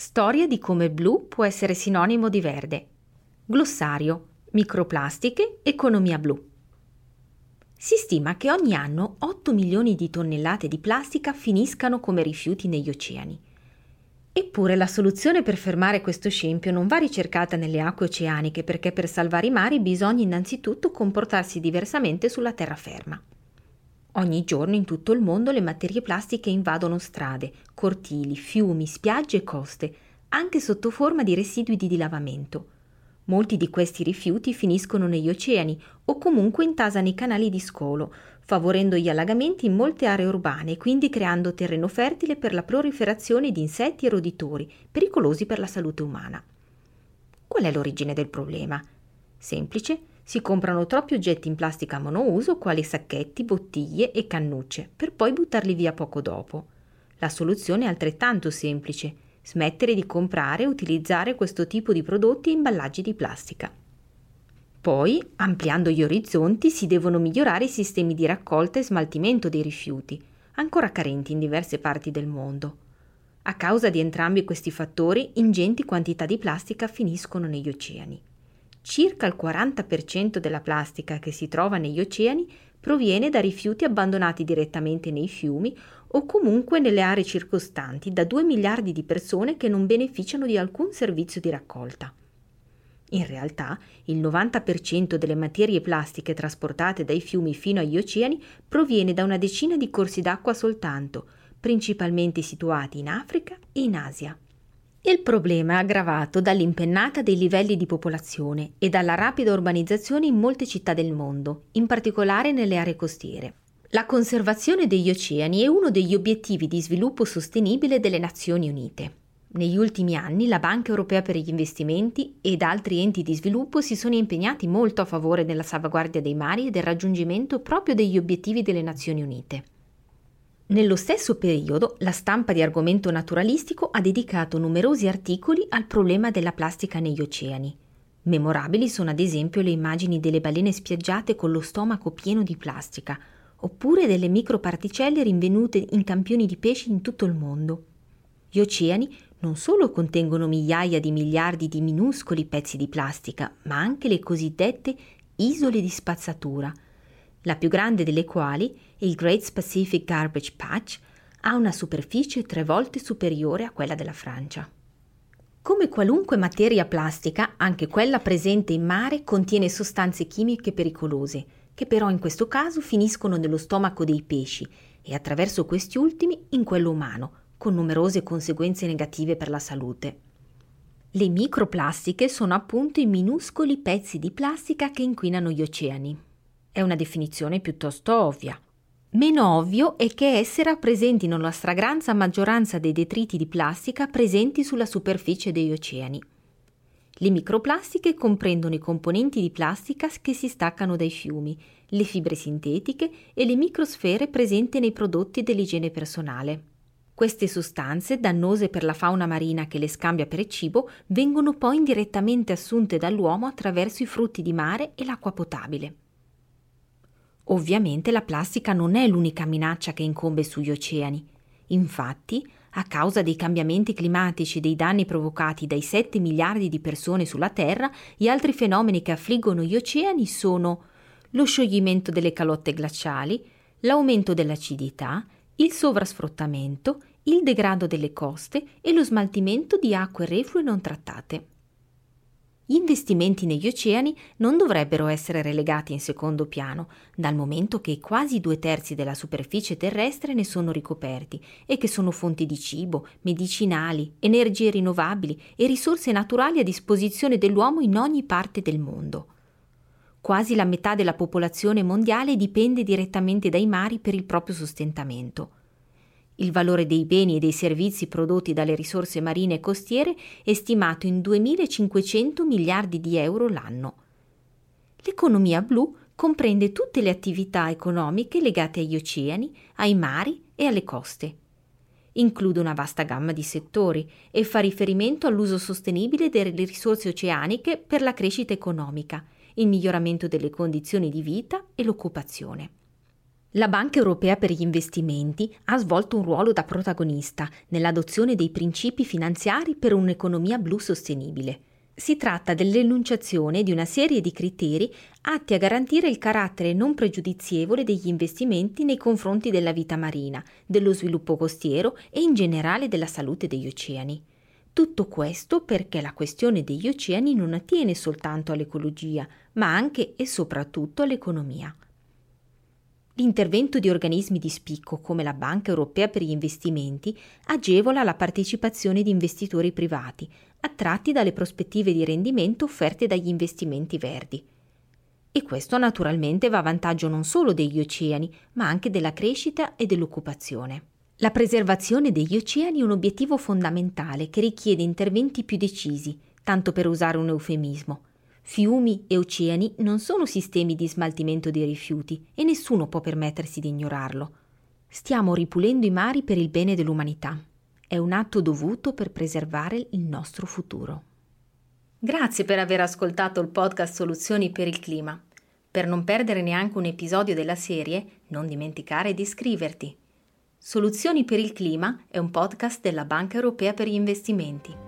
Storia di come blu può essere sinonimo di verde. Glossario. Microplastiche, economia blu. Si stima che ogni anno 8 milioni di tonnellate di plastica finiscano come rifiuti negli oceani Eppure la soluzione per fermare questo scempio non va ricercata nelle acque oceaniche perché per salvare i mari bisogna innanzitutto comportarsi diversamente sulla terraferma. Ogni giorno in tutto il mondo le materie plastiche invadono strade, cortili, fiumi, spiagge e coste, anche sotto forma di residui di dilavamento. Molti di questi rifiuti finiscono negli oceani o comunque intasano i canali di scolo, favorendo gli allagamenti in molte aree urbane e quindi creando terreno fertile per la proliferazione di insetti e roditori, pericolosi per la salute umana. Qual è l'origine del problema? Semplice, si comprano troppi oggetti in plastica monouso quali sacchetti, bottiglie e cannucce, per poi buttarli via poco dopo. La soluzione è altrettanto semplice, smettere di comprare e utilizzare questo tipo di prodotti e imballaggi di plastica. Poi, ampliando gli orizzonti, si devono migliorare i sistemi di raccolta e smaltimento dei rifiuti, ancora carenti in diverse parti del mondo. A causa di entrambi questi fattori, ingenti quantità di plastica finiscono negli oceani. Circa il 40% della plastica che si trova negli oceani proviene da rifiuti abbandonati direttamente nei fiumi o comunque nelle aree circostanti da 2 miliardi di persone che non beneficiano di alcun servizio di raccolta. In realtà, il 90% delle materie plastiche trasportate dai fiumi fino agli oceani proviene da una decina di corsi d'acqua soltanto, principalmente situati in Africa e in Asia. Il problema è aggravato dall'impennata dei livelli di popolazione e dalla rapida urbanizzazione in molte città del mondo, in particolare nelle aree costiere. La conservazione degli oceani è uno degli obiettivi di sviluppo sostenibile delle Nazioni Unite. Negli ultimi anni la Banca Europea per gli investimenti ed altri enti di sviluppo si sono impegnati molto a favore della salvaguardia dei mari e del raggiungimento proprio degli obiettivi delle Nazioni Unite. Nello stesso periodo la stampa di argomento naturalistico ha dedicato numerosi articoli al problema della plastica negli oceani. Memorabili sono ad esempio le immagini delle balene spiaggiate con lo stomaco pieno di plastica, oppure delle microparticelle rinvenute in campioni di pesci in tutto il mondo. Gli oceani non solo contengono migliaia di miliardi di minuscoli pezzi di plastica, ma anche le cosiddette isole di spazzatura, la più grande delle quali, il Great Pacific Garbage Patch, ha una superficie tre volte superiore a quella della Francia. Come qualunque materia plastica, anche quella presente in mare contiene sostanze chimiche pericolose, che però in questo caso finiscono nello stomaco dei pesci e attraverso questi ultimi in quello umano, con numerose conseguenze negative per la salute. Le microplastiche sono appunto i minuscoli pezzi di plastica che inquinano gli oceani. È una definizione piuttosto ovvia. Meno ovvio è che esse rappresentino la stragrande maggioranza dei detriti di plastica presenti sulla superficie degli oceani. Le microplastiche comprendono i componenti di plastica che si staccano dai fiumi, le fibre sintetiche e le microsfere presenti nei prodotti dell'igiene personale. Queste sostanze, dannose per la fauna marina che le scambia per cibo, vengono poi indirettamente assunte dall'uomo attraverso i frutti di mare e l'acqua potabile. Ovviamente la plastica non è l'unica minaccia che incombe sugli oceani. Infatti, a causa dei cambiamenti climatici e dei danni provocati dai 7 miliardi di persone sulla Terra, gli altri fenomeni che affliggono gli oceani sono lo scioglimento delle calotte glaciali, l'aumento dell'acidità, il sovrasfruttamento, il degrado delle coste e lo smaltimento di acque reflue non trattate. Gli investimenti negli oceani non dovrebbero essere relegati in secondo piano, dal momento che quasi due terzi della superficie terrestre ne sono ricoperti e che sono fonti di cibo, medicinali, energie rinnovabili e risorse naturali a disposizione dell'uomo in ogni parte del mondo. Quasi la metà della popolazione mondiale dipende direttamente dai mari per il proprio sostentamento. Il valore dei beni e dei servizi prodotti dalle risorse marine e costiere è stimato in 2.500 miliardi di euro l'anno. L'economia blu comprende tutte le attività economiche legate agli oceani, ai mari e alle coste. Include una vasta gamma di settori e fa riferimento all'uso sostenibile delle risorse oceaniche per la crescita economica, il miglioramento delle condizioni di vita e l'occupazione. La Banca Europea per gli investimenti ha svolto un ruolo da protagonista nell'adozione dei principi finanziari per un'economia blu sostenibile. Si tratta dell'enunciazione di una serie di criteri atti a garantire il carattere non pregiudizievole degli investimenti nei confronti della vita marina, dello sviluppo costiero e in generale della salute degli oceani. Tutto questo perché la questione degli oceani non attiene soltanto all'ecologia, ma anche e soprattutto all'economia. L'intervento di organismi di spicco come la Banca Europea per gli investimenti agevola la partecipazione di investitori privati, attratti dalle prospettive di rendimento offerte dagli investimenti verdi. E questo naturalmente va a vantaggio non solo degli oceani, ma anche della crescita e dell'occupazione. La preservazione degli oceani è un obiettivo fondamentale che richiede interventi più decisi, tanto per usare un eufemismo, Fiumi e oceani non sono sistemi di smaltimento dei rifiuti e nessuno può permettersi di ignorarlo. Stiamo ripulendo i mari per il bene dell'umanità. È un atto dovuto per preservare il nostro futuro. Grazie per aver ascoltato il podcast Soluzioni per il clima. Per non perdere neanche un episodio della serie, non dimenticare di iscriverti. Soluzioni per il clima è un podcast della Banca Europea per gli investimenti.